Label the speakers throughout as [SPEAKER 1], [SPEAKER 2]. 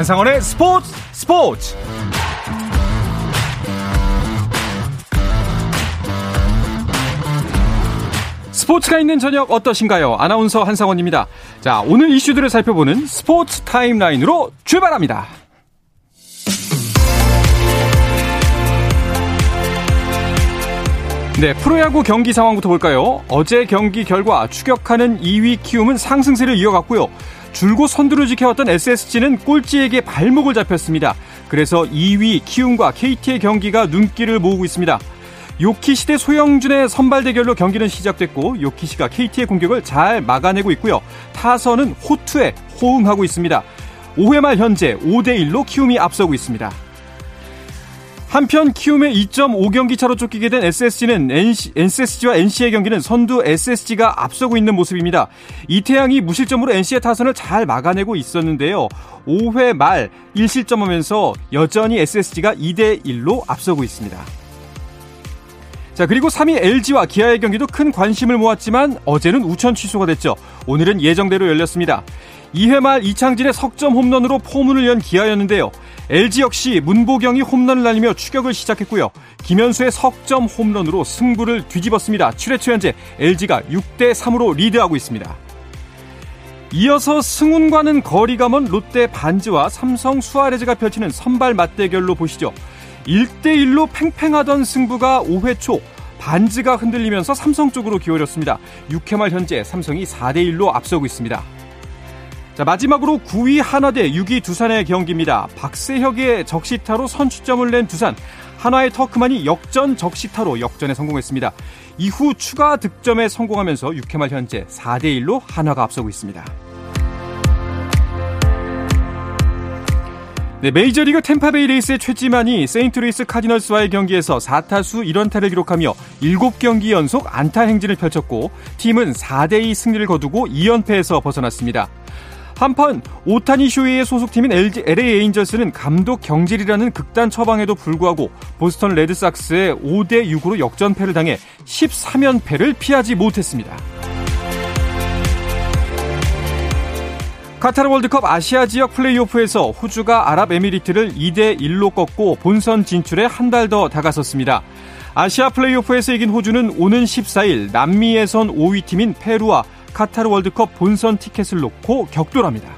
[SPEAKER 1] 한상원의 스포츠 스포츠 스포츠가 있는 저녁 어떠신가요? 아나운서 한상원입니다. 자, 오늘 이슈들을 살펴보는 스포츠 타임라인으로 출발합니다. 네, 프로야구 경기 상황부터 볼까요? 어제 경기 결과 추격하는 2위 키움은 상승세를 이어갔고요. 줄곧 선두를 지켜왔던 SSG는 꼴찌에게 발목을 잡혔습니다. 그래서 2위 키움과 KT의 경기가 눈길을 모으고 있습니다. 요키시 대 소영준의 선발 대결로 경기는 시작됐고 요키시가 KT의 공격을 잘 막아내고 있고요. 타선은 호투에 호응하고 있습니다. 5회 말 현재 5대 1로 키움이 앞서고 있습니다. 한편 키움의 2.5경기 차로 쫓기게 된 SSG는 NC, SSG와 NC의 경기는 선두 SSG가 앞서고 있는 모습입니다. 이태양이 무실점으로 NC의 타선을 잘 막아내고 있었는데요. 5회 말 1실점하면서 여전히 SSG가 2대 1로 앞서고 있습니다. 자, 그리고 3위 LG와 기아의 경기도 큰 관심을 모았지만 어제는 우천 취소가 됐죠. 오늘은 예정대로 열렸습니다. 2회 말 이창진의 석점 홈런으로 포문을 연 기아였는데요. LG 역시 문보경이 홈런을 날리며 추격을 시작했고요. 김현수의 석점 홈런으로 승부를 뒤집었습니다. 7회 초 현재 LG가 6대 3으로 리드하고 있습니다. 이어서 승운과는 거리가 먼 롯데 반지와 삼성 수아레즈가 펼치는 선발 맞대결로 보시죠. 1대1로 팽팽하던 승부가 5회 초 반지가 흔들리면서 삼성 쪽으로 기울였습니다. 6회 말 현재 삼성이 4대1로 앞서고 있습니다. 자, 마지막으로 9위 하나 대 6위 두산의 경기입니다. 박세혁의 적시타로 선취점을 낸 두산. 한화의 터크만이 역전 적시타로 역전에 성공했습니다. 이후 추가 득점에 성공하면서 6회 말 현재 4대 1로 한화가 앞서고 있습니다. 네, 메이저리그 템파베이 레이스의 최지만이 세인트루이스 카디널스와의 경기에서 4타수 1안타를 기록하며 7경기 연속 안타 행진을 펼쳤고 팀은 4대2 승리를 거두고 2연패에서 벗어났습니다. 한편 오타니 쇼헤이의 소속팀인 LG, LA 에인절스는 감독 경질이라는 극단 처방에도 불구하고 보스턴 레드삭스의 5대 6으로 역전패를 당해 13연패를 피하지 못했습니다. 카타르 월드컵 아시아 지역 플레이오프에서 호주가 아랍에미리트를 2대 1로 꺾고 본선 진출에 한 달 더 다가섰습니다. 아시아 플레이오프에서 이긴 호주는 오는 14일 남미 예선 5위 팀인 페루와 카타르 월드컵 본선 티켓을 놓고 격돌합니다.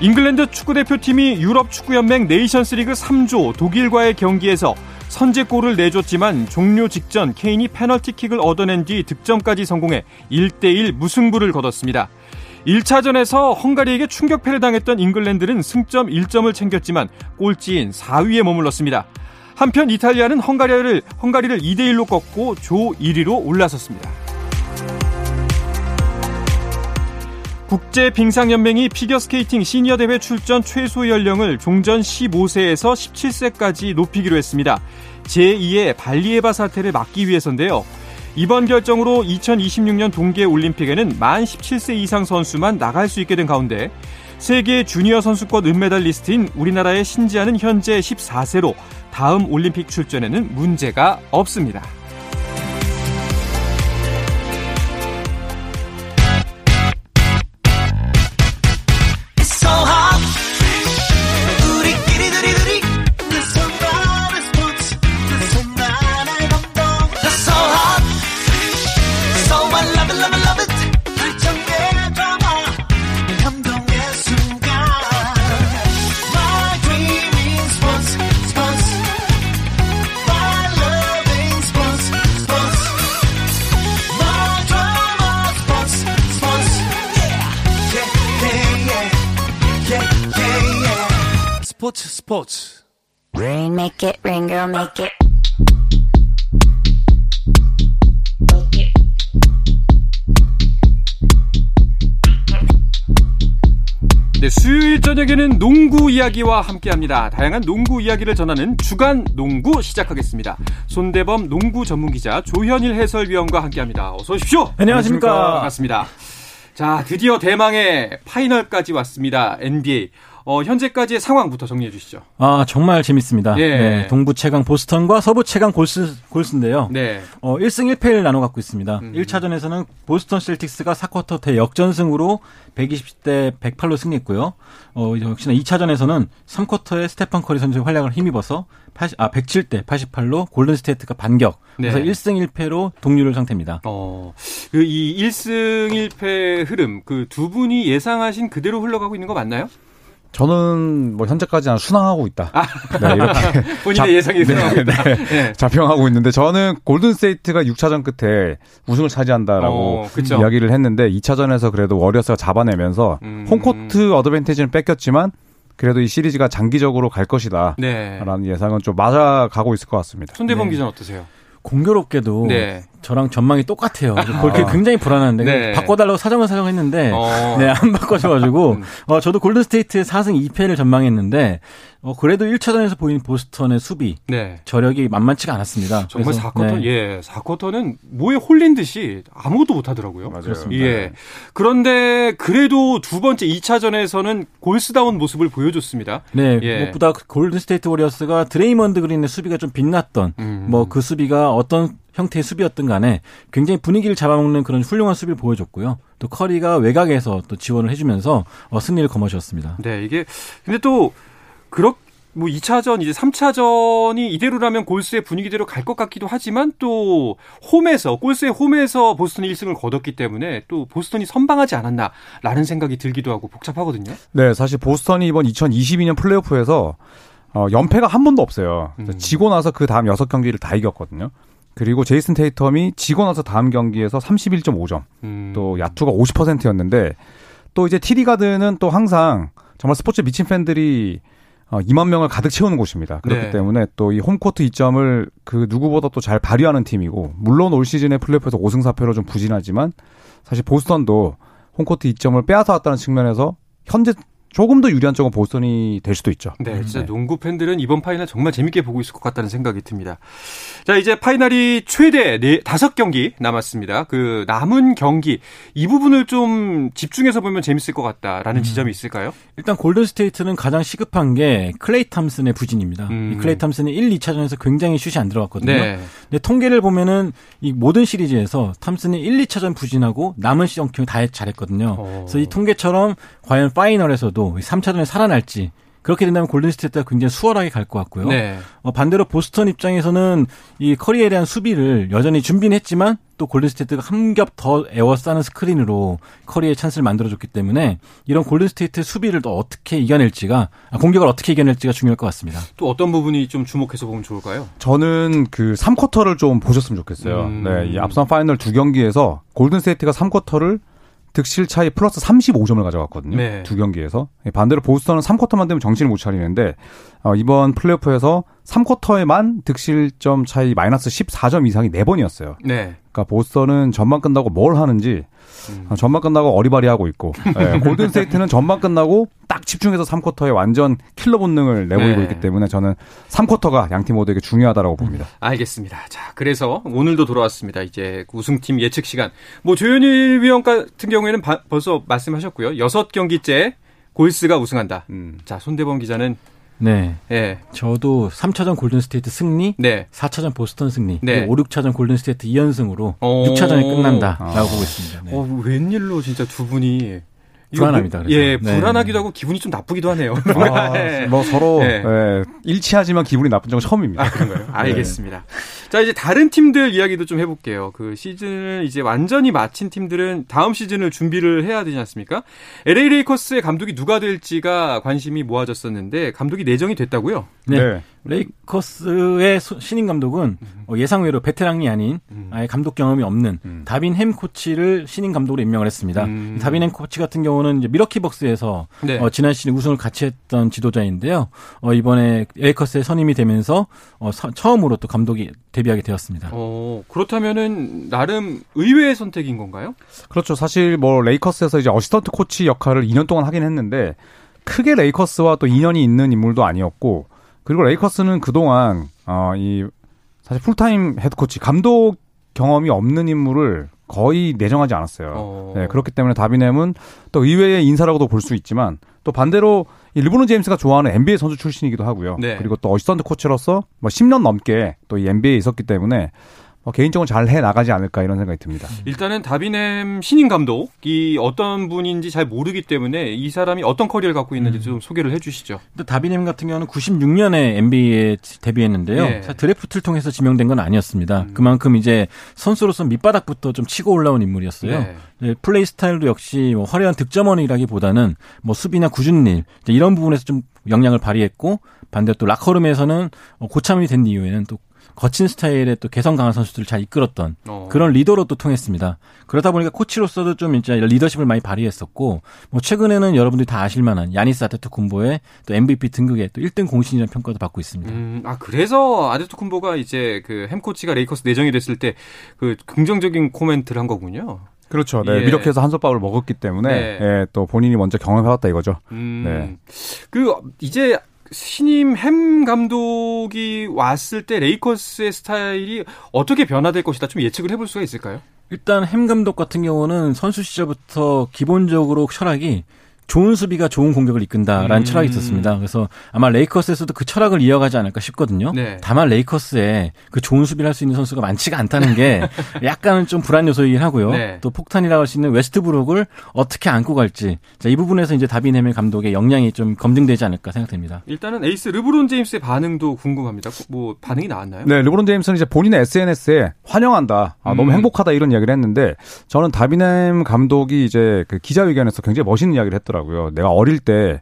[SPEAKER 1] 잉글랜드 축구대표팀이 유럽 축구연맹 네이션스리그 3조 독일과의 경기에서 선제골을 내줬지만 종료 직전 케인이 페널티킥을 얻어낸 뒤 득점까지 성공해 1대1 무승부를 거뒀습니다. 1차전에서 헝가리에게 충격패를 당했던 잉글랜드는 승점 1점을 챙겼지만 꼴찌인 4위에 머물렀습니다. 한편 이탈리아는 헝가리를 헝가리를 2대 1로 꺾고 조 1위로 올라섰습니다. 국제 빙상연맹이 피겨스케이팅 시니어 대회 출전 최소 연령을 종전 15세에서 17세까지 높이기로 했습니다. 제2의 발리에바 사태를 막기 위해서인데요. 이번 결정으로 2026년 동계 올림픽에는 만 17세 이상 선수만 나갈 수 있게 된 가운데 세계 주니어 선수권 은메달리스트인 우리나라의 신지아는 현재 14세로 다음 올림픽 출전에는 문제가 없습니다. 스포츠 스포츠 Rain make it rain girl make it 네, 수요일 저녁에는 농구 이야기와 함께합니다. 다양한 농구 이야기를 전하는 주간 농구 시작하겠습니다. 손대범 농구 전문 기자 조현일 해설위원과 함께합니다. 어서 오십시오.
[SPEAKER 2] 안녕하십니까.
[SPEAKER 1] 반갑습니다. 자, 드디어 대망의 파이널까지 왔습니다. NBA. 어, 현재까지의 상황부터 정리해 주시죠.
[SPEAKER 2] 아, 정말 재밌습니다. 예. 네, 동부 최강 보스턴과 서부 최강 골스, 골스인데요. 네. 어, 1승 1패를 나눠 갖고 있습니다. 음. 1차전에서는 보스턴 셀틱스가 4쿼터 대 역전승으로 120대 108로 승리했고요. 어, 역시나 2차전에서는 3쿼터에 스테판 커리 선수의 활약을 힘입어서 80, 아, 107대 88로 골든 스테이트가 반격. 그래서 네. 1승 1패로 동률 상태입니다. 어,
[SPEAKER 1] 그 이 1승 1패 흐름 그 두 분이 예상하신 그대로 흘러가고 있는 거 맞나요?
[SPEAKER 3] 저는 뭐 현재까지는 순항하고 있다. 아, 네,
[SPEAKER 1] 이렇게 본인의 잡, 예상이 순항하고 네. 네,
[SPEAKER 3] 네. 자평하고 있는데 저는 골든스테이트가 6차전 끝에 우승을 차지한다라고 어, 이야기를 했는데 2차전에서 그래도 워리어스가 잡아내면서 음. 홈코트 어드밴티지는 뺏겼지만 그래도 이 시리즈가 장기적으로 갈 것이다. 네. 라는 예상은 좀 맞아가고 있을 것 같습니다.
[SPEAKER 1] 손대범 네. 기자는 어떠세요?
[SPEAKER 2] 공교롭게도 네. 저랑 전망이 똑같아요. 그렇게 아. 굉장히 불안한데 네. 바꿔달라고 사정을 사정했는데 어. 네안 바꿔줘가지고 음. 어, 저도 골든 스테이트의 4승 2패를 전망했는데 어, 그래도 1차전에서 보인 보스턴의 수비 네. 저력이 만만치가 않았습니다.
[SPEAKER 1] 정말 4쿼터 네. 예 4쿼터는 뭐에 홀린 듯이 아무것도 못하더라고요.
[SPEAKER 3] 맞아요. 그렇습니다.
[SPEAKER 1] 예 그런데 그래도 두 번째 2차전에서는 골스다운 모습을 보여줬습니다.
[SPEAKER 2] 네 예. 무엇보다 골든 스테이트 워리어스가 드레이먼드 그린의 수비가 좀 빛났던 음. 뭐그 수비가 어떤 형태의 수비였든 간에 굉장히 분위기를 잡아먹는 그런 훌륭한 수비를 보여줬고요. 또 커리가 외곽에서 또 지원을 해주면서 어, 승리를 거머쥐었습니다.
[SPEAKER 1] 네, 이게 근데 또 그렇 뭐 2차전 이제 3차전이 이대로라면 골스의 분위기대로 갈 것 같기도 하지만 또 홈에서 골스의 홈에서 보스턴이 1승을 거뒀기 때문에 또 보스턴이 선방하지 않았나라는 생각이 들기도 하고 복잡하거든요.
[SPEAKER 3] 네, 사실 보스턴이 이번 2022년 플레이오프에서 어, 연패가 한 번도 없어요. 음. 지고 나서 그 다음 6경기를 다 이겼거든요. 그리고 제이슨 테이텀이 지고 나서 다음 경기에서 31.5점. 음. 또 야투가 50%였는데 또 이제 TD 가든은 또 항상 정말 스포츠 미친 팬들이 어, 2만 명을 가득 채우는 곳입니다. 그렇기 네. 때문에 또 이 홈코트 이점을 그 누구보다 또 잘 발휘하는 팀이고 물론 올 시즌에 플레이오프에서 5승 4패로 좀 부진하지만 사실 보스턴도 홈코트 이점을 빼앗아 왔다는 측면에서 현재 조금 더 유리한 쪽은 보스턴이 될 수도 있죠.
[SPEAKER 1] 네, 진짜 네. 농구 팬들은 이번 파이널 정말 재밌게 보고 있을 것 같다는 생각이 듭니다. 자, 이제 파이널이 최대 네, 다섯 경기 남았습니다. 그 남은 경기 이 부분을 좀 집중해서 보면 재밌을 것 같다라는 음. 지점이 있을까요?
[SPEAKER 2] 일단 골든 스테이트는 가장 시급한 게 클레이 탐슨의 부진입니다. 음. 이 클레이 탐슨이 1, 2차전에서 굉장히 슛이 안 들어갔거든요. 네. 근데 통계를 보면은 이 모든 시리즈에서 탐슨이 1, 2차전 부진하고 남은 시즌 다 잘했거든요. 오. 어. 그래서 이 통계처럼 과연 파이널에서도 또 3차전에 살아날지 그렇게 된다면 골든스테이트가 굉장히 수월하게 갈 것 같고요. 네. 어, 반대로 보스턴 입장에서는 이 커리에 대한 수비를 여전히 준비는 했지만 또 골든스테이트가 한 겹 더 에워싸는 스크린으로 커리의 찬스를 만들어줬기 때문에 이런 골든스테이트 수비를 또 어떻게 이겨낼지가 아, 공격을 어떻게 이겨낼지가 중요할 것 같습니다.
[SPEAKER 1] 또 어떤 부분이 좀 주목해서 보면 좋을까요?
[SPEAKER 3] 저는 그 3쿼터를 좀 보셨으면 좋겠어요. 음. 네, 이 앞선 파이널 두 경기에서 골든스테이트가 3쿼터를 득실 차이 플러스 35점을 가져갔거든요. 네. 두 경기에서. 반대로 보스턴은 3쿼터만 되면 정신을 못 차리는데 어, 이번 플레이오프에서 3쿼터에만 득실점 차이 마이너스 14점 이상이 4번이었어요. 네. 그러니까 보스턴은 전반 끝나고 뭘 하는지 음. 어, 전반 끝나고 어리바리하고 있고 네, 골든스테이트는 전반 끝나고 딱 집중해서 3쿼터에 완전 킬러 본능을 내보이고 네. 있기 때문에 저는 3쿼터가 양팀 모두에게 중요하다고 봅니다.
[SPEAKER 1] 알겠습니다. 자, 그래서 오늘도 돌아왔습니다. 이제 우승팀 예측 시간. 뭐 조현일 위원 같은 경우에는 바, 벌써 말씀하셨고요. 6경기째 골스가 우승한다. 음. 자, 손대범 기자는
[SPEAKER 2] 네. 네. 저도 3차전 골든스테이트 승리, 네. 4차전 보스턴 승리, 네. 5, 6차전 골든스테이트 2연승으로 6차전이 끝난다라고 아. 보고 있습니다. 네.
[SPEAKER 1] 어, 웬일로 진짜 두 분이
[SPEAKER 2] 불안합니다.
[SPEAKER 1] 그래서. 예, 네. 불안하기도 하고 기분이 좀 나쁘기도 하네요.
[SPEAKER 3] 아, 네. 뭐 서로 네. 예, 일치하지만 기분이 나쁜 적은 처음입니다.
[SPEAKER 1] 아, 그런가요? 알겠습니다. 자, 이제 다른 팀들 이야기도 좀 해볼게요. 그 시즌을 이제 완전히 마친 팀들은 다음 시즌을 준비를 해야 되지 않습니까? LA 레이커스의 감독이 누가 될지가 관심이 모아졌었는데 감독이 내정이 됐다고요?
[SPEAKER 2] 네. 네. 레이커스의 신인 감독은 음. 예상외로 베테랑이 아닌 음. 아예 감독 경험이 없는 음. 다빈 햄 코치를 신인 감독으로 임명을 했습니다. 음. 다빈 햄 코치 같은 경우는 이제 밀워키 벅스에서 네. 어, 지난 시즌 우승을 같이 했던 지도자인데요. 어, 이번에 레이커스에 선임이 되면서 어, 서, 처음으로 또 감독이 데뷔하게 되었습니다.
[SPEAKER 1] 어, 그렇다면은 나름 의외의 선택인 건가요?
[SPEAKER 3] 그렇죠. 사실 뭐 레이커스에서 이제 어시스턴트 코치 역할을 2년 동안 하긴 했는데 크게 레이커스와 또 인연이 있는 인물도 아니었고 그리고 레이커스는 그동안 어, 이 사실 풀타임 헤드코치 감독 경험이 없는 인물을 거의 내정하지 않았어요. 어... 네, 그렇기 때문에 다빈 햄은 또 의외의 인사라고도 볼 수 있지만 또 반대로 르브론 제임스가 좋아하는 NBA 선수 출신이기도 하고요. 네. 그리고 또 어시스턴트 코치로서 뭐 10년 넘게 또 이 NBA에 있었기 때문에 어, 개인적으로 잘 해 나가지 않을까 이런 생각이 듭니다.
[SPEAKER 1] 일단은 다빈 햄 신인 감독이 어떤 분인지 잘 모르기 때문에 이 사람이 어떤 커리어를 갖고 있는지 음. 좀 소개를 해주시죠.
[SPEAKER 2] 다빈 햄 같은 경우는 96년에 NBA에 데뷔했는데요. 예. 드래프트를 통해서 지명된 건 아니었습니다. 음. 그만큼 이제 선수로서 밑바닥부터 좀 치고 올라온 인물이었어요. 네. 네, 플레이 스타일도 역시 뭐 화려한 득점원이라기보다는 뭐 수비나 꾸준 일 이런 부분에서 좀 영향을 발휘했고 반대로 또 라커룸에서는 고참이 된 이후에는 또 거친 스타일의 또 개성 강한 선수들을 잘 이끌었던 어. 그런 리더로 또 통했습니다. 그러다 보니까 코치로서도 좀 이제 리더십을 많이 발휘했었고 뭐 최근에는 여러분들이 다 아실 만한 야니스 아테토쿤보의 또 MVP 등극에 또 1등 공신이라는 평가도 받고 있습니다.
[SPEAKER 1] 음, 아 그래서 아데토쿤보가 이제 그 햄 코치가 레이커스 내정이 됐을 때 그 긍정적인 코멘트를 한 거군요.
[SPEAKER 3] 그렇죠. 네. 예. 밀워키에서 한솥밥을 먹었기 때문에 네. 예, 또 본인이 먼저 경험해봤다 이거죠. 음, 네.
[SPEAKER 1] 그 이제 신임 햄 감독이 왔을 때 레이커스의 스타일이 어떻게 변화될 것이다 좀 예측을 해볼 수가 있을까요?
[SPEAKER 2] 일단 햄 감독 같은 경우는 선수 시절부터 기본적으로 철학이 좋은 수비가 좋은 공격을 이끈다라는 음. 철학이 있었습니다. 그래서 아마 레이커스에서도 그 철학을 이어가지 않을까 싶거든요. 네. 다만 레이커스에 그 좋은 수비를 할 수 있는 선수가 많지가 않다는 게 약간은 좀 불안 요소이긴 하고요. 네. 또 폭탄이라고 할 수 있는 웨스트브룩을 어떻게 안고 갈지 자, 이 부분에서 이제 다비네멜 감독의 역량이 좀 검증되지 않을까 생각됩니다.
[SPEAKER 1] 일단은 에이스 르브론 제임스의 반응도 궁금합니다. 뭐 반응이 나왔나요?
[SPEAKER 3] 네, 르브론 제임스는 이제 본인의 SNS에 환영한다, 아, 너무 음. 행복하다 이런 이야기를 했는데 저는 다비넴 감독이 이제 그 기자회견에서 굉장히 멋있는 이야기를 했더 라고요. 하더라고요. 내가 어릴 때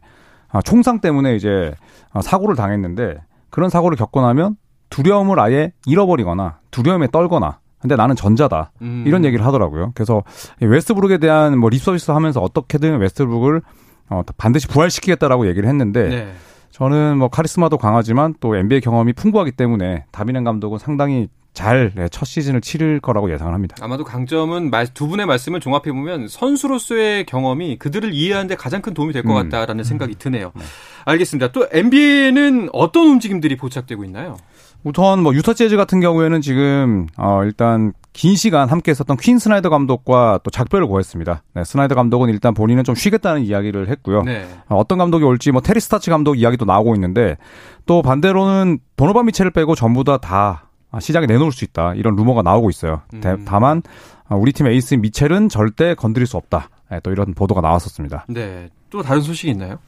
[SPEAKER 3] 아, 총상 때문에 이제 아, 사고를 당했는데 그런 사고를 겪고 나면 두려움을 아예 잃어버리거나 두려움에 떨거나 근데 나는 전자다. 음. 이런 얘기를 하더라고요. 그래서 웨스트브룩에 대한 뭐 립서비스 하면서 어떻게든 웨스트브룩을 어, 반드시 부활시키겠다라고 얘기를 했는데 네. 저는 뭐 카리스마도 강하지만 또 NBA 경험이 풍부하기 때문에 다빈 햄 감독은 상당히 잘첫 네, 시즌을 치를 거라고 예상을 합니다.
[SPEAKER 1] 아마도 강점은 두 분의 말씀을 종합해 보면 선수로서의 경험이 그들을 이해하는데 가장 큰 도움이 될것 음. 같다라는 생각이 드네요. 네. 알겠습니다. 또 NBA는 어떤 움직임들이 포착되고 있나요?
[SPEAKER 3] 우선 뭐 유타 재즈 같은 경우에는 지금 어 일단 긴 시간 함께 했었던 퀸 스나이더 감독과 또 작별을 고했습니다. 네, 스나이더 감독은 일단 본인은 좀 쉬겠다는 이야기를 했고요. 네. 어, 떤 감독이 올지 뭐 테리 스토츠 감독 이야기도 나오고 있는데 또 반대로는 도노반 미첼을 빼고 전부 다다 아, 시장에 내놓을 수 있다 이런 루머가 나오고 있어요. 음. 다만 아, 우리 팀 에이스 미첼은 절대 건드릴 수 없다. 네, 또 이런 보도가 나왔었습니다.
[SPEAKER 1] 네, 또 다른 소식이 있나요?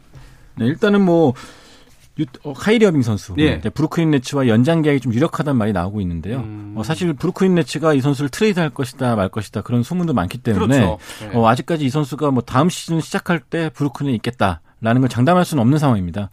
[SPEAKER 2] 네, 일단은 뭐 유, 어, 카이리 어빙 선수 예. 브루클린 네츠와 연장 계약이 좀 유력하다는 말이 나오고 있는데요. 음. 어, 사실 브루클린 네츠가 이 선수를 트레이드할 것이다 말 것이다 그런 소문도 많기 때문에 그렇죠. 네. 어, 아직까지 이 선수가 뭐 다음 시즌 시작할 때 브루클린에 있겠다라는 걸 장담할 수는 없는 상황입니다.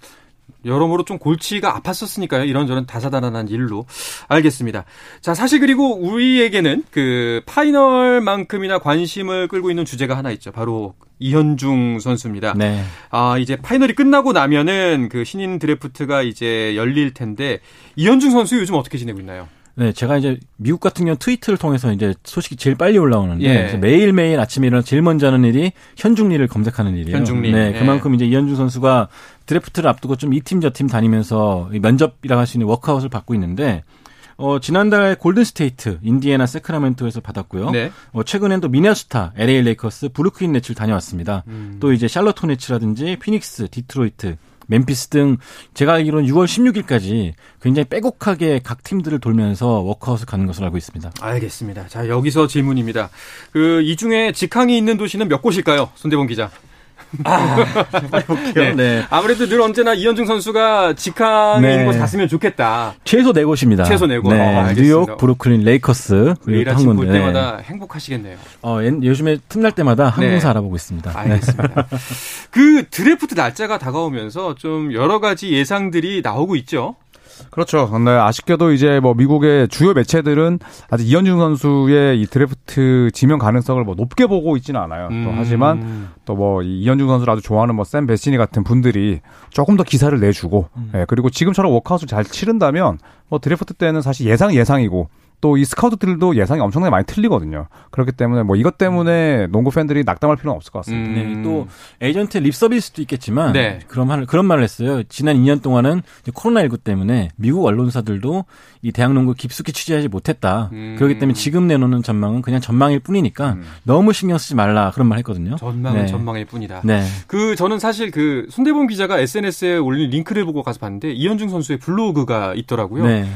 [SPEAKER 1] 여러모로 좀 골치가 아팠었으니까요. 이런저런 다사다난한 일로. 알겠습니다. 자, 사실 그리고 우리에게는 그 파이널만큼이나 관심을 끌고 있는 주제가 하나 있죠. 바로 이현중 선수입니다. 네. 아, 이제 파이널이 끝나고 나면은 그 신인 드래프트가 이제 열릴 텐데 이현중 선수 요즘 어떻게 지내고 있나요?
[SPEAKER 2] 네, 제가 이제 미국 같은 경우 트위터를 통해서 이제 소식이 제일 빨리 올라오는데 예. 매일 매일 아침에 일어나 제일 먼저 하는 일이 현중리를 검색하는 일이에요.
[SPEAKER 1] 현중리.
[SPEAKER 2] 네, 예. 그만큼 이제 이현중 선수가 드래프트를 앞두고 좀 이 팀 저 팀 다니면서 면접이라고 할 수 있는 워크아웃을 받고 있는데 어, 지난달 골든 스테이트, 인디애나 새크라멘토에서 받았고요. 네. 어, 최근엔 또 미네소타, LA 레이커스, 브루클린 네츠를 다녀왔습니다. 음. 또 이제 샬럿 호네츠라든지 피닉스, 디트로이트, 멤피스 등 제가 알기로는 6월 16일까지 굉장히 빼곡하게 각 팀들을 돌면서 워크아웃을 가는 것으로 알고 있습니다.
[SPEAKER 1] 알겠습니다. 자, 여기서 질문입니다. 그 이 중에 직항이 있는 도시는 몇 곳일까요? 손대범 기자. 아, 빨리 볼게요. 네. 네. 아무래도 늘 언제나 이현중 선수가 직항에 네. 있는 곳 갔으면 좋겠다.
[SPEAKER 2] 최소 네 곳입니다.
[SPEAKER 1] 최소 네 곳.
[SPEAKER 2] 네. 어, 뉴욕, 브루클린, 레이커스.
[SPEAKER 1] 매일 아침 볼 때마다 네. 행복하시겠네요.
[SPEAKER 2] 어, 요즘에 틈날 때마다 항공사 네. 알아보고 있습니다.
[SPEAKER 1] 알겠습니다. 그 드래프트 날짜가 다가오면서 좀 여러 가지 예상들이 나오고 있죠.
[SPEAKER 3] 그렇죠. 근데 아쉽게도 이제 뭐 미국의 주요 매체들은 아직 이현중 선수의 이 드래프트 지명 가능성을 뭐 높게 보고 있지는 않아요. 음. 또 하지만 또 뭐 이현중 선수를 아주 좋아하는 뭐 샘 베시니 같은 분들이 조금 더 기사를 내주고, 음. 예, 그리고 지금처럼 워크아웃을 잘 치른다면 뭐 드래프트 때는 사실 예상 예상이고 또 이 스카우트들도 예상이 엄청나게 많이 틀리거든요. 그렇기 때문에 뭐 이것 때문에 농구 팬들이 낙담할 필요는 없을 것 같습니다.
[SPEAKER 2] 음. 네, 또 에이전트 립 서비스도 있겠지만 네. 그런 말 그런 말을 했어요. 지난 2년 동안은 코로나 19 때문에 미국 언론사들도 이 대학 농구 깊숙이 취재하지 못했다. 음. 그렇기 때문에 지금 내놓는 전망은 그냥 전망일 뿐이니까 음. 너무 신경 쓰지 말라 그런 말 했거든요.
[SPEAKER 1] 전망은 네. 전망일 뿐이다. 네. 그 저는 사실 그 손대범 기자가 SNS에 올린 링크를 보고 가서 봤는데 이현중 선수의 블로그가 있더라고요. 네.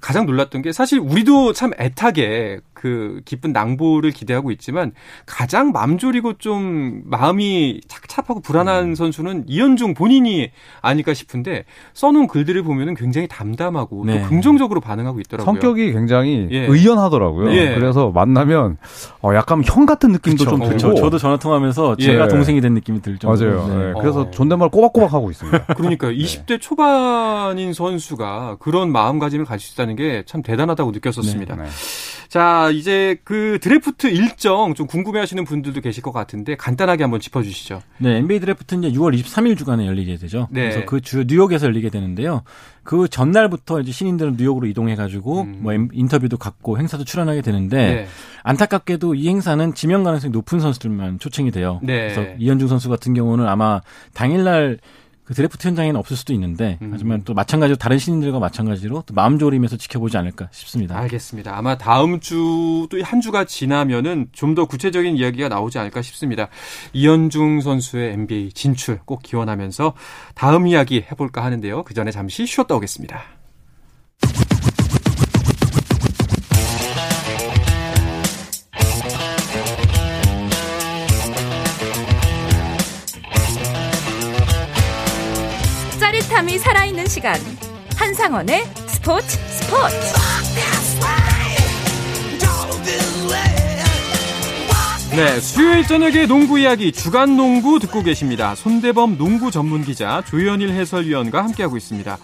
[SPEAKER 1] 가장 놀랐던 게 사실 우리도 참 애타게 그 기쁜 낭보를 기대하고 있지만 가장 맘 졸이고 좀 마음이 착잡하고 불안한 음. 선수는 이현중 본인이 아닐까 싶은데 써놓은 글들을 보면은 굉장히 담담하고 네. 또 긍정적으로 반응하고 있더라고요.
[SPEAKER 3] 성격이 굉장히 예. 의연하더라고요. 예. 그래서 만나면 어 약간 형 같은 느낌도 그쵸. 좀 들고. 그
[SPEAKER 2] 저도 전화 통화하면서 제가 예. 동생이 된 느낌이 들죠.
[SPEAKER 3] 맞아요. 네. 네. 그래서 어. 존댓말 꼬박꼬박 하고 있습니다.
[SPEAKER 1] 그러니까 20대 초반인 선수가 그런 마음가짐을 가질 수 있다는 게 참 대단하다고 느꼈었습니다. 네. 네. 자, 이제 그 드래프트 일정 좀 궁금해 하시는 분들도 계실 것 같은데 간단하게 한번 짚어 주시죠.
[SPEAKER 2] 네, NBA 드래프트는 이제 6월 23일 주간에 열리게 되죠. 네. 그래서 그 주 뉴욕에서 열리게 되는데요. 그 전날부터 이제 신인들은 뉴욕으로 이동해 가지고 음. 뭐 인터뷰도 갖고 행사도 출연하게 되는데 네. 안타깝게도 이 행사는 지명 가능성이 높은 선수들만 초청이 돼요. 네. 그래서 이현중 선수 같은 경우는 아마 당일날 그 드래프트 현장에는 없을 수도 있는데 음. 하지만 또 마찬가지로 다른 신인들과 마찬가지로 또 마음 졸이면서 지켜보지 않을까 싶습니다.
[SPEAKER 1] 알겠습니다. 아마 다음 주도 한 주가 지나면은 좀 더 구체적인 이야기가 나오지 않을까 싶습니다. 이현중 선수의 NBA 진출 꼭 기원하면서 다음 이야기 해볼까 하는데요. 그 전에 잠시 쉬었다 오겠습니다.
[SPEAKER 4] 짜릿함이 살아있는 시간 한상원의 스포츠 스포츠
[SPEAKER 1] 네, 수요일 저녁에 농구 이야기 주간 농구 듣고 계십니다. 손대범 농구 전문 기자 조현일 해설위원과 함께하고 있습니다.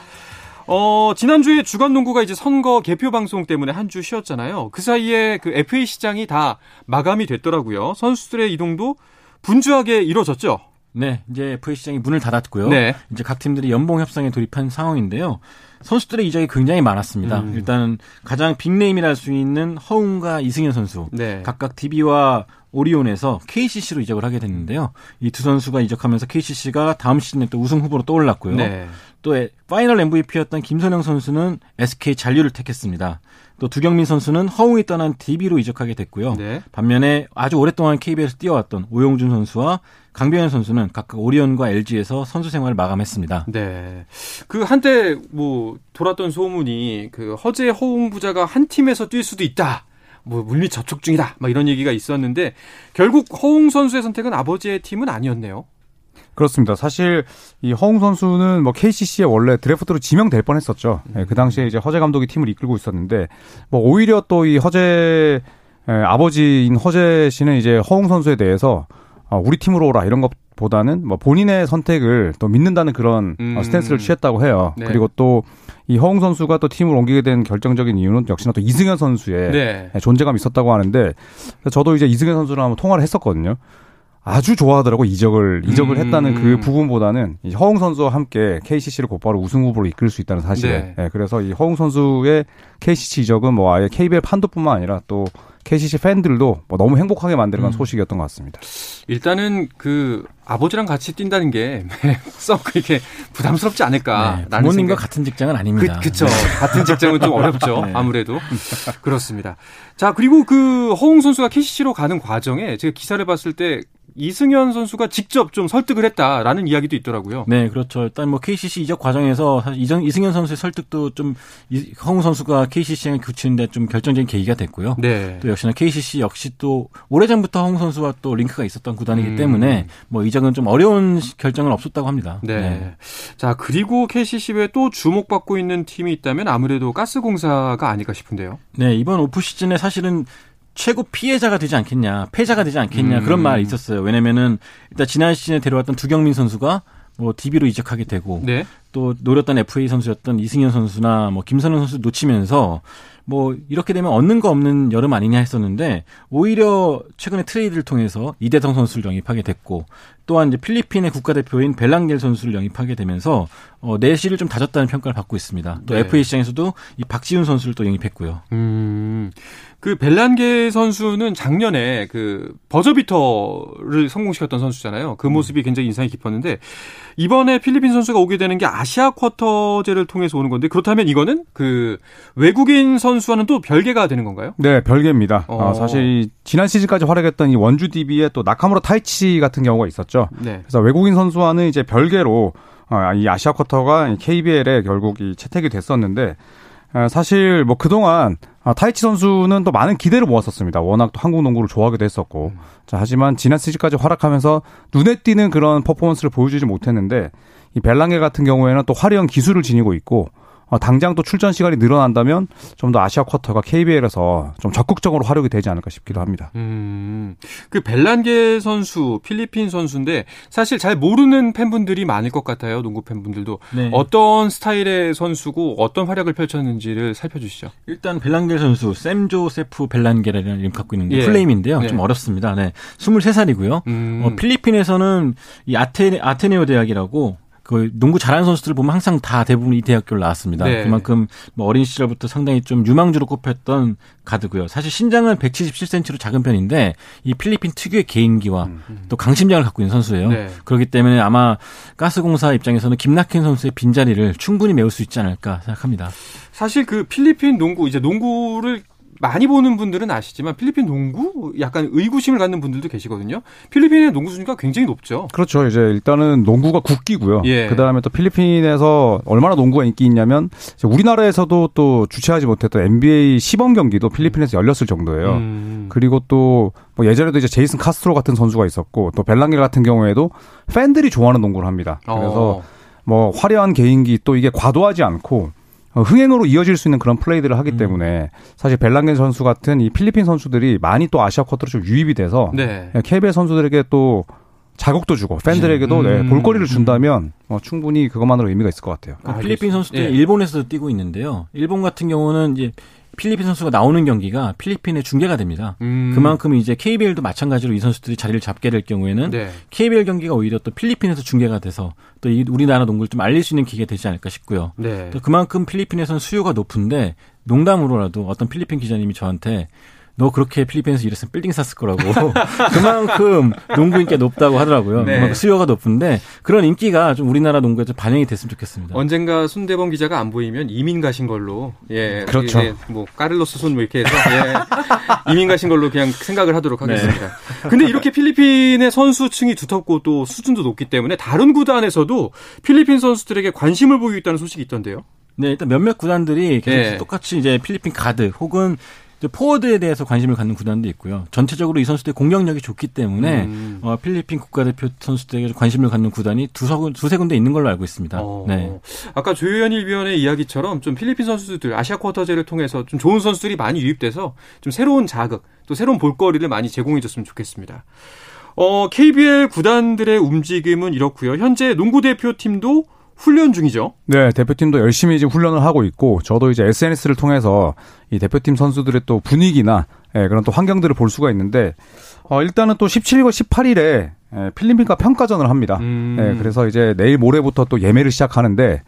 [SPEAKER 1] 어, 지난주에 주간 농구가 이제 선거 개표 방송 때문에 한 주 쉬었잖아요. 그 사이에 그 FA 시장이 다 마감이 됐더라고요. 선수들의 이동도 분주하게 이루어졌죠.
[SPEAKER 2] 네, 이제 FA 시장이 문을 닫았고요. 네. 이제 각 팀들이 연봉 협상에 돌입한 상황인데요. 선수들의 이적이 굉장히 많았습니다. 음. 일단 가장 big name이라 할 수 있는 허웅과 이승현 선수 네. 각각 DB와 오리온에서 KCC로 이적을 하게 됐는데요. 이 두 선수가 이적하면서 KCC가 다음 시즌에 또 우승 후보로 떠올랐고요. 네. 또 파이널 MVP였던 김선형 선수는 SK 잔류를 택했습니다. 또 두경민 선수는 허웅이 떠난 DB로 이적하게 됐고요. 네. 반면에 아주 오랫동안 KBL에서 뛰어왔던 오용준 선수와 강병현 선수는 각각 오리온과 LG에서 선수 생활을 마감했습니다.
[SPEAKER 1] 네. 그 한때 뭐 돌았던 소문이 그 허재 허웅 부자가 한 팀에서 뛸 수도 있다. 뭐 물리 접촉 중이다. 막 이런 얘기가 있었는데 결국 허웅 선수의 선택은 아버지의 팀은 아니었네요.
[SPEAKER 3] 그렇습니다. 사실 이 허웅 선수는 뭐 KCC에 원래 드래프트로 지명될 뻔했었죠. 네, 그 당시에 이제 허재 감독이 팀을 이끌고 있었는데 뭐 오히려 또 이 허재 에, 아버지인 허재 씨는 이제 허웅 선수에 대해서 어, 우리 팀으로 오라 이런 것보다는 뭐 본인의 선택을 또 믿는다는 그런 어, 음. 스탠스를 취했다고 해요. 네. 그리고 또 이 허웅 선수가 또 팀을 옮기게 된 결정적인 이유는 역시나 또 이승현 선수의 네. 존재감이 있었다고 하는데 저도 이제 이승현 선수랑 한번 통화를 했었거든요. 아주 좋아하더라고 이적을 이적을 음. 했다는 그 부분보다는 이 허웅 선수와 함께 KCC를 곧바로 우승 후보로 이끌 수 있다는 사실에 네. 네, 그래서 이 허웅 선수의 KCC 이적은 뭐 아예 KBL 판도뿐만 아니라 또 KCC 팬들도 뭐 너무 행복하게 만들어간 음. 소식이었던 것 같습니다.
[SPEAKER 1] 일단은 그 아버지랑 같이 뛴다는 게 썩 그렇게 부담스럽지 않을까.
[SPEAKER 2] 네, 부모님과 생각. 같은 직장은 아닙니다.
[SPEAKER 1] 그, 그쵸. 네. 같은 직장은 좀 어렵죠. 네. 아무래도. 그렇습니다. 자, 그리고 그 허웅 선수가 KCC로 가는 과정에 제가 기사를 봤을 때 이승현 선수가 직접 좀 설득을 했다라는 이야기도 있더라고요.
[SPEAKER 2] 네, 그렇죠. 일단 뭐 KCC 이적 과정에서 사실 이정, 이승현 선수의 설득도 좀 허웅 선수가 KCC에 교치는데 좀 결정적인 계기가 됐고요. 네. 또 역시나 KCC 역시 또 오래전부터 허웅 선수와 또 링크가 있었던 구단이기 음. 때문에 뭐 이적은 좀 어려운 결정은 없었다고 합니다.
[SPEAKER 1] 네. 네. 자, 그리고 KCC 외에 또 주목받고 있는 팀이 있다면 아무래도 가스공사가 아닐까 싶은데요.
[SPEAKER 2] 네, 이번 오프 시즌에 사실은 최고 피해자가 되지 않겠냐, 패자가 되지 않겠냐 음. 그런 말이 있었어요. 왜냐면은 일단 지난 시즌에 데려왔던 두경민 선수가 뭐 DB로 이적하게 되고 네. 또 노렸던 FA 선수였던 이승현 선수나 뭐 김선영 선수 놓치면서 뭐 이렇게 되면 얻는 거 없는 여름 아니냐 했었는데 오히려 최근에 트레이드를 통해서 이대성 선수를 영입하게 됐고 또한 이제 필리핀의 국가대표인 벨랑겔 선수를 영입하게 되면서 어, 내실을 좀 다졌다는 평가를 받고 있습니다. 또 네. FA 시장에서도 이 박지훈 선수를 또 영입했고요. 음.
[SPEAKER 1] 그 벨란게 선수는 작년에 그 버저비터를 성공시켰던 선수잖아요. 그 음. 모습이 굉장히 인상이 깊었는데 이번에 필리핀 선수가 오게 되는 게 아시아 쿼터제를 통해서 오는 건데 그렇다면 이거는 그 외국인 선수와는 또 별개가 되는 건가요?
[SPEAKER 3] 네, 별개입니다. 어. 어, 사실 지난 시즌까지 활약했던 이 원주 DB의 또 나카무라 타이치 같은 경우가 있었죠. 네. 그래서 외국인 선수와는 이제 별개로 어, 이 아시아 쿼터가 KBL에 결국 이 채택이 됐었는데 사실 뭐 그동안 아, 타이치 선수는 또 많은 기대를 모았었습니다. 워낙 또 한국 농구를 좋아하기도 했었고. 자, 하지만 지난 시즌까지 활약하면서 눈에 띄는 그런 퍼포먼스를 보여주지 못했는데 이 벨랑게 같은 경우에는 또 화려한 기술을 지니고 있고 어, 당장 또 출전 시간이 늘어난다면 좀 더 아시아 쿼터가 KBL에서 좀 적극적으로 활용이 되지 않을까 싶기도 합니다. 음,
[SPEAKER 1] 그 벨란게 선수, 필리핀 선수인데 사실 잘 모르는 팬분들이 많을 것 같아요. 농구 팬분들도 네. 어떤 스타일의 선수고 어떤 활약을 펼쳤는지를 살펴주시죠.
[SPEAKER 2] 일단 벨란게 선수, 샘 조세프 벨란게라는 이름 갖고 있는 예. 플레임인데요. 네. 좀 어렵습니다. 네, 23살이고요. 음. 어, 필리핀에서는 이 아테 아테네오 대학이라고 그 농구 잘하는 선수들 보면 항상 다 대부분 이 대학교를 나왔습니다. 네. 그만큼 뭐 어린 시절부터 상당히 좀 유망주로 꼽혔던 가드고요. 사실 신장은 177cm로 작은 편인데 이 필리핀 특유의 개인기와 음. 또 강심장을 갖고 있는 선수예요. 네. 그렇기 때문에 아마 가스공사 입장에서는 김낙현 선수의 빈자리를 충분히 메울 수 있지 않을까 생각합니다.
[SPEAKER 1] 사실 그 필리핀 농구 이제 농구를 많이 보는 분들은 아시지만 필리핀 농구 약간 의구심을 갖는 분들도 계시거든요. 필리핀의 농구 순위가 굉장히 높죠.
[SPEAKER 3] 그렇죠. 이제 일단은 농구가 국기고요. 예. 그다음에 또 필리핀에서 얼마나 농구가 인기 있냐면 우리나라에서도 또 주최하지 못했던 NBA 시범 경기도 필리핀에서 열렸을 정도예요. 음. 그리고 또 뭐 예전에도 이제 제이슨 카스트로 같은 선수가 있었고 또 벨랑게 같은 경우에도 팬들이 좋아하는 농구를 합니다. 그래서 어. 뭐 화려한 개인기 또 이게 과도하지 않고 어, 흥행으로 이어질 수 있는 그런 플레이들을 하기 음. 때문에 사실 벨랑겐 선수 같은 이 필리핀 선수들이 많이 또 아시아 쿼터로 좀 유입이 돼서 네. KBL 선수들에게 또 자극도 주고 팬들에게도 네, 음. 네, 볼거리를 준다면 어, 충분히 그것만으로 의미가 있을 것 같아요.
[SPEAKER 2] 그 필리핀 선수들이 예. 일본에서도 뛰고 있는데요. 일본 같은 경우는 이제 필리핀 선수가 나오는 경기가 필리핀에 중계가 됩니다. 음. 그만큼 이제 KBL도 마찬가지로 이 선수들이 자리를 잡게 될 경우에는 네. KBL 경기가 오히려 또 필리핀에서 중계가 돼서 또 이 우리나라 농구를 좀 알릴 수 있는 기회가 되지 않을까 싶고요. 네. 또 그만큼 필리핀에서는 수요가 높은데 농담으로라도 어떤 필리핀 기자님이 저한테 너 그렇게 필리핀에서 일했으면 빌딩 샀을 거라고. 그만큼 농구 인기가 높다고 하더라고요. 네. 그만큼 수요가 높은데 그런 인기가 좀 우리나라 농구에 좀 반영이 됐으면 좋겠습니다.
[SPEAKER 1] 언젠가 순대범 기자가 안 보이면 이민 가신 걸로 예.
[SPEAKER 3] 그렇죠.
[SPEAKER 1] 뭐 까를로스 손 뭐 이렇게 해서 예. 이민 가신 걸로 그냥 생각을 하도록 네. 하겠습니다. 네. 근데 이렇게 필리핀의 선수층이 두텁고 또 수준도 높기 때문에 다른 구단에서도 필리핀 선수들에게 관심을 보이고 있다는 소식이 있던데요.
[SPEAKER 2] 네, 일단 몇몇 구단들이 계속 네. 똑같이 이제 필리핀 가드 혹은 포워드에 대해서 관심을 갖는 구단도 있고요. 전체적으로 이 선수들의 공격력이 좋기 때문에 음. 어, 필리핀 국가대표 선수들에게 관심을 갖는 구단이 두세, 두세 군데 있는 걸로 알고 있습니다. 어. 네.
[SPEAKER 1] 아까 조현일 위원의 이야기처럼 좀 필리핀 선수들 아시아 쿼터제를 통해서 좀 좋은 선수들이 많이 유입돼서 좀 새로운 자극 또 새로운 볼거리를 많이 제공해줬으면 좋겠습니다. 어, KBL 구단들의 움직임은 이렇고요. 현재 농구 대표팀도 훈련 중이죠.
[SPEAKER 3] 네, 대표팀도 열심히 지금 훈련을 하고 있고 저도 이제 SNS를 통해서 이 대표팀 선수들의 또 분위기나 예, 그런 또 환경들을 볼 수가 있는데 어, 일단은 또 17과 18일에 예, 필리핀과 평가전을 합니다. 음. 예, 그래서 이제 내일 모레부터 또 예매를 시작하는데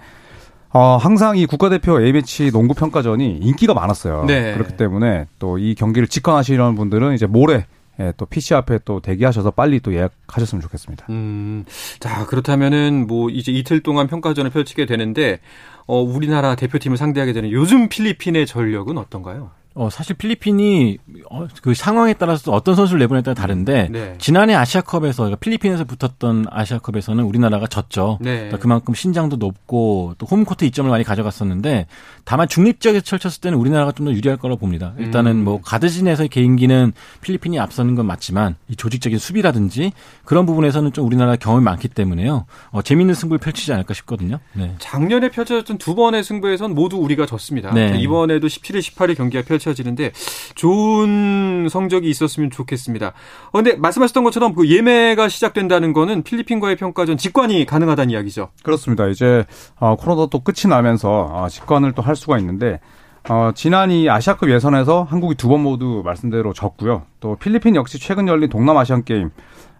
[SPEAKER 3] 어, 항상 이 국가대표 A매치 농구 평가전이 인기가 많았어요. 네. 그렇기 때문에 또 이 경기를 직관하시려는 분들은 이제 모레 예, 또 PC 앞에 또 대기하셔서 빨리 또 예약하셨으면 좋겠습니다. 음,
[SPEAKER 1] 자 그렇다면은 뭐 이제 이틀 동안 평가전을 펼치게 되는데 어, 우리나라 대표팀을 상대하게 되는 요즘 필리핀의 전력은 어떤가요?
[SPEAKER 2] 어, 사실 필리핀이 어, 그 상황에 따라서 어떤 선수를 내보냐에 따라 다른데 네. 지난해 아시아컵에서 그러니까 필리핀에서 붙었던 아시아컵에서는 우리나라가 졌죠. 네. 그러니까 그만큼 신장도 높고 또 홈코트 이점을 많이 가져갔었는데 다만 중립 지역에서 펼쳤을 때는 우리나라가 좀 더 유리할 거라고 봅니다. 일단은 음. 뭐 가드진에서의 개인기는 필리핀이 앞서는 건 맞지만 이 조직적인 수비라든지 그런 부분에서는 좀 우리나라 경험이 많기 때문에요. 어, 재밌는 승부를 펼치지 않을까 싶거든요.
[SPEAKER 1] 네. 작년에 펼쳐졌던 두 번의 승부에선 모두 우리가 졌습니다. 네. 이번에도 17일, 18일 경기가 펼 펼쳐지는데 좋은 성적이 있었으면 좋겠습니다. 어, 근데 말씀하셨던 것처럼 그 예매가 시작된다는 거는 필리핀과의 평가전 직관이 가능하다는 이야기죠.
[SPEAKER 3] 그렇습니다. 이제 어, 코로나 또 끝이 나면서 어, 직관을 또 할 수가 있는데 어, 지난 이 아시아컵 예선에서 한국이 두 번 모두 말씀대로 졌고요. 또 필리핀 역시 최근 열린 동남아시안 게임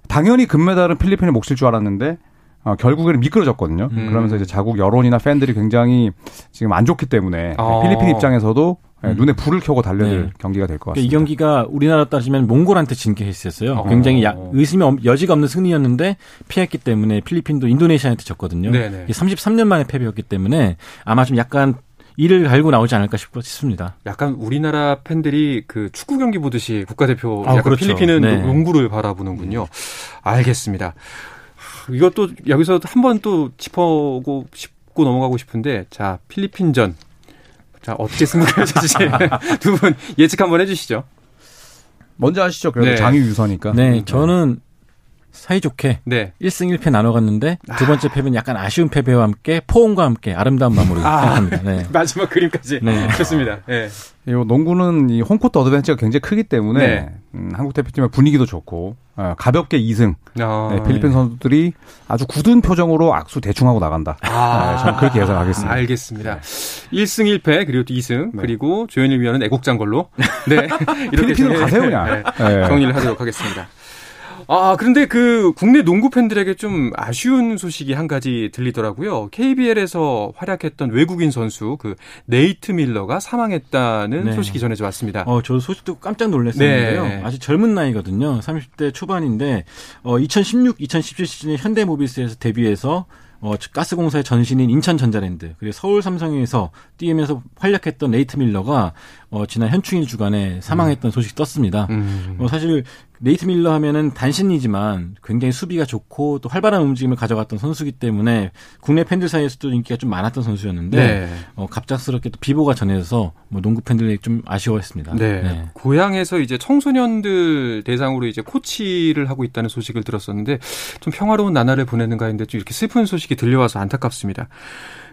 [SPEAKER 3] 당연히 금메달은 필리핀의 몫일 줄 알았는데 어, 결국에는 미끄러졌거든요. 음. 그러면서 이제 자국 여론이나 팬들이 굉장히 지금 안 좋기 때문에 어. 필리핀 입장에서도 예, 음. 눈에 불을 켜고 달려들 네. 경기가 될 것 같습니다.
[SPEAKER 2] 그러니까 이 경기가 우리나라 따지면 몽골한테 진 케이스였어요. 어. 굉장히 야, 의심이 여지가 없는 승리였는데 피했기 때문에 필리핀도 인도네시아한테 졌거든요. 네네. 33년 만에 패배였기 때문에 아마 좀 약간 이를 갈고 나오지 않을까 싶습니다.
[SPEAKER 1] 약간 우리나라 팬들이 그 축구 경기 보듯이 국가대표 아, 그렇죠. 필리핀은 네. 농구를 바라보는군요. 알겠습니다. 이것도 여기서 한 번 또 짚어고 싶고 넘어가고 싶은데 자 필리핀전 자 어떻게 승부가 될지 두 분 예측 한번 해주시죠.
[SPEAKER 3] 먼저 하시죠. 그래도 네. 장유 유서니까.
[SPEAKER 2] 네, 저는 사이좋게 네. 1승 1패 나눠갔는데 두 번째 패배는 약간 아쉬운 패배와 함께 포옹과 함께 아름다운 마무리를 아, 생각합니다. 네.
[SPEAKER 1] 마지막 그림까지 네. 좋습니다. 네.
[SPEAKER 3] 이 농구는 이 홈코트 어드밴티지가 굉장히 크기 때문에 네. 음, 한국 대표팀의 분위기도 좋고 어, 가볍게 2승 아, 네, 필리핀 선수들이 아주 굳은 표정으로 악수 대충 하고 나간다. 아, 네, 저는 그렇게 예상하겠습니다.
[SPEAKER 1] 알겠습니다. 1승 1패 그리고 또 2승 그리고 조현일 위원은 애국장 걸로 네
[SPEAKER 3] 이렇게 필리핀으로 가세요 그냥
[SPEAKER 1] 정리를 하도록 하겠습니다. 아, 그런데 그 국내 농구 팬들에게 좀 아쉬운 소식이 한 가지 들리더라고요. KBL에서 활약했던 외국인 선수 그 네이트 밀러가 사망했다는 네. 소식이 전해져 왔습니다.
[SPEAKER 2] 어, 저 소식 듣고 깜짝 놀랐었는데요. 네. 아주 젊은 나이거든요. 30대 초반인데 어 2016, 2017 시즌에 현대모비스에서 데뷔해서 어, 가스공사의 전신인 인천전자랜드 그리고 서울 삼성에서 뛰면서 활약했던 네이트 밀러가 어, 지난 현충일 주간에 사망했던 음. 소식이 떴습니다. 음. 어, 사실 네이트 밀러 하면은 단신이지만 굉장히 수비가 좋고 또 활발한 움직임을 가져갔던 선수기 때문에 국내 팬들 사이에서도 인기가 좀 많았던 선수였는데 네. 어, 갑작스럽게 또 비보가 전해져서 뭐 농구 팬들이 좀 아쉬워했습니다.
[SPEAKER 1] 네. 네. 고향에서 이제 청소년들 대상으로 이제 코치를 하고 있다는 소식을 들었었는데 좀 평화로운 나날을 보내는가 했는데 좀 이렇게 슬픈 소식이 들려와서 안타깝습니다.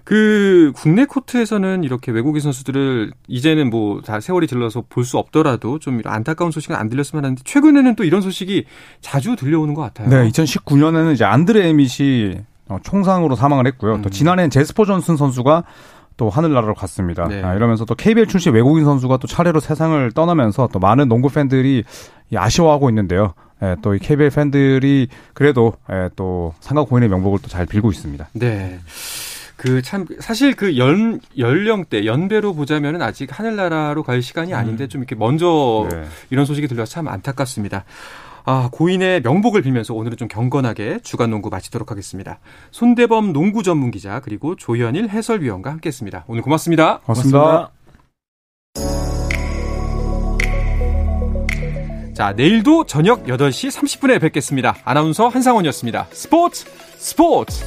[SPEAKER 1] 그 국내 코트에서는 이렇게 외국인 선수들을 이제는 뭐 다 세월이 들러서 볼 수 없더라도 좀 안타까운 소식은 안 들렸으면 하는데 최근에는 또 이런 소식이 자주 들려오는 것 같아요.
[SPEAKER 3] 네, 2019년에는 이제 안드레 에밋이 어, 총상으로 사망을 했고요. 음. 또 지난해엔 제스퍼 존슨 선수가 또 하늘나라로 갔습니다. 네. 아, 이러면서 또 KBL 출신 외국인 선수가 또 차례로 세상을 떠나면서 또 많은 농구 팬들이 아쉬워하고 있는데요. 예, 또 이 KBL 팬들이 그래도 예, 또 상가 고인의 명복을 또 잘 빌고 있습니다.
[SPEAKER 1] 네. 그 참 사실 그 연 연령대 연배로 보자면은 아직 하늘나라로 갈 시간이 아닌데 음. 좀 이렇게 먼저 네. 이런 소식이 들려서 참 안타깝습니다. 아, 고인의 명복을 빌면서 오늘은 좀 경건하게 주간 농구 마치도록 하겠습니다. 손대범 농구 전문 기자 그리고 조현일 해설위원과 함께했습니다. 오늘 고맙습니다.
[SPEAKER 3] 고맙습니다.
[SPEAKER 1] 고맙습니다. 자, 내일도 저녁 8시 30분에 뵙겠습니다. 아나운서 한상원이었습니다. 스포츠 스포츠.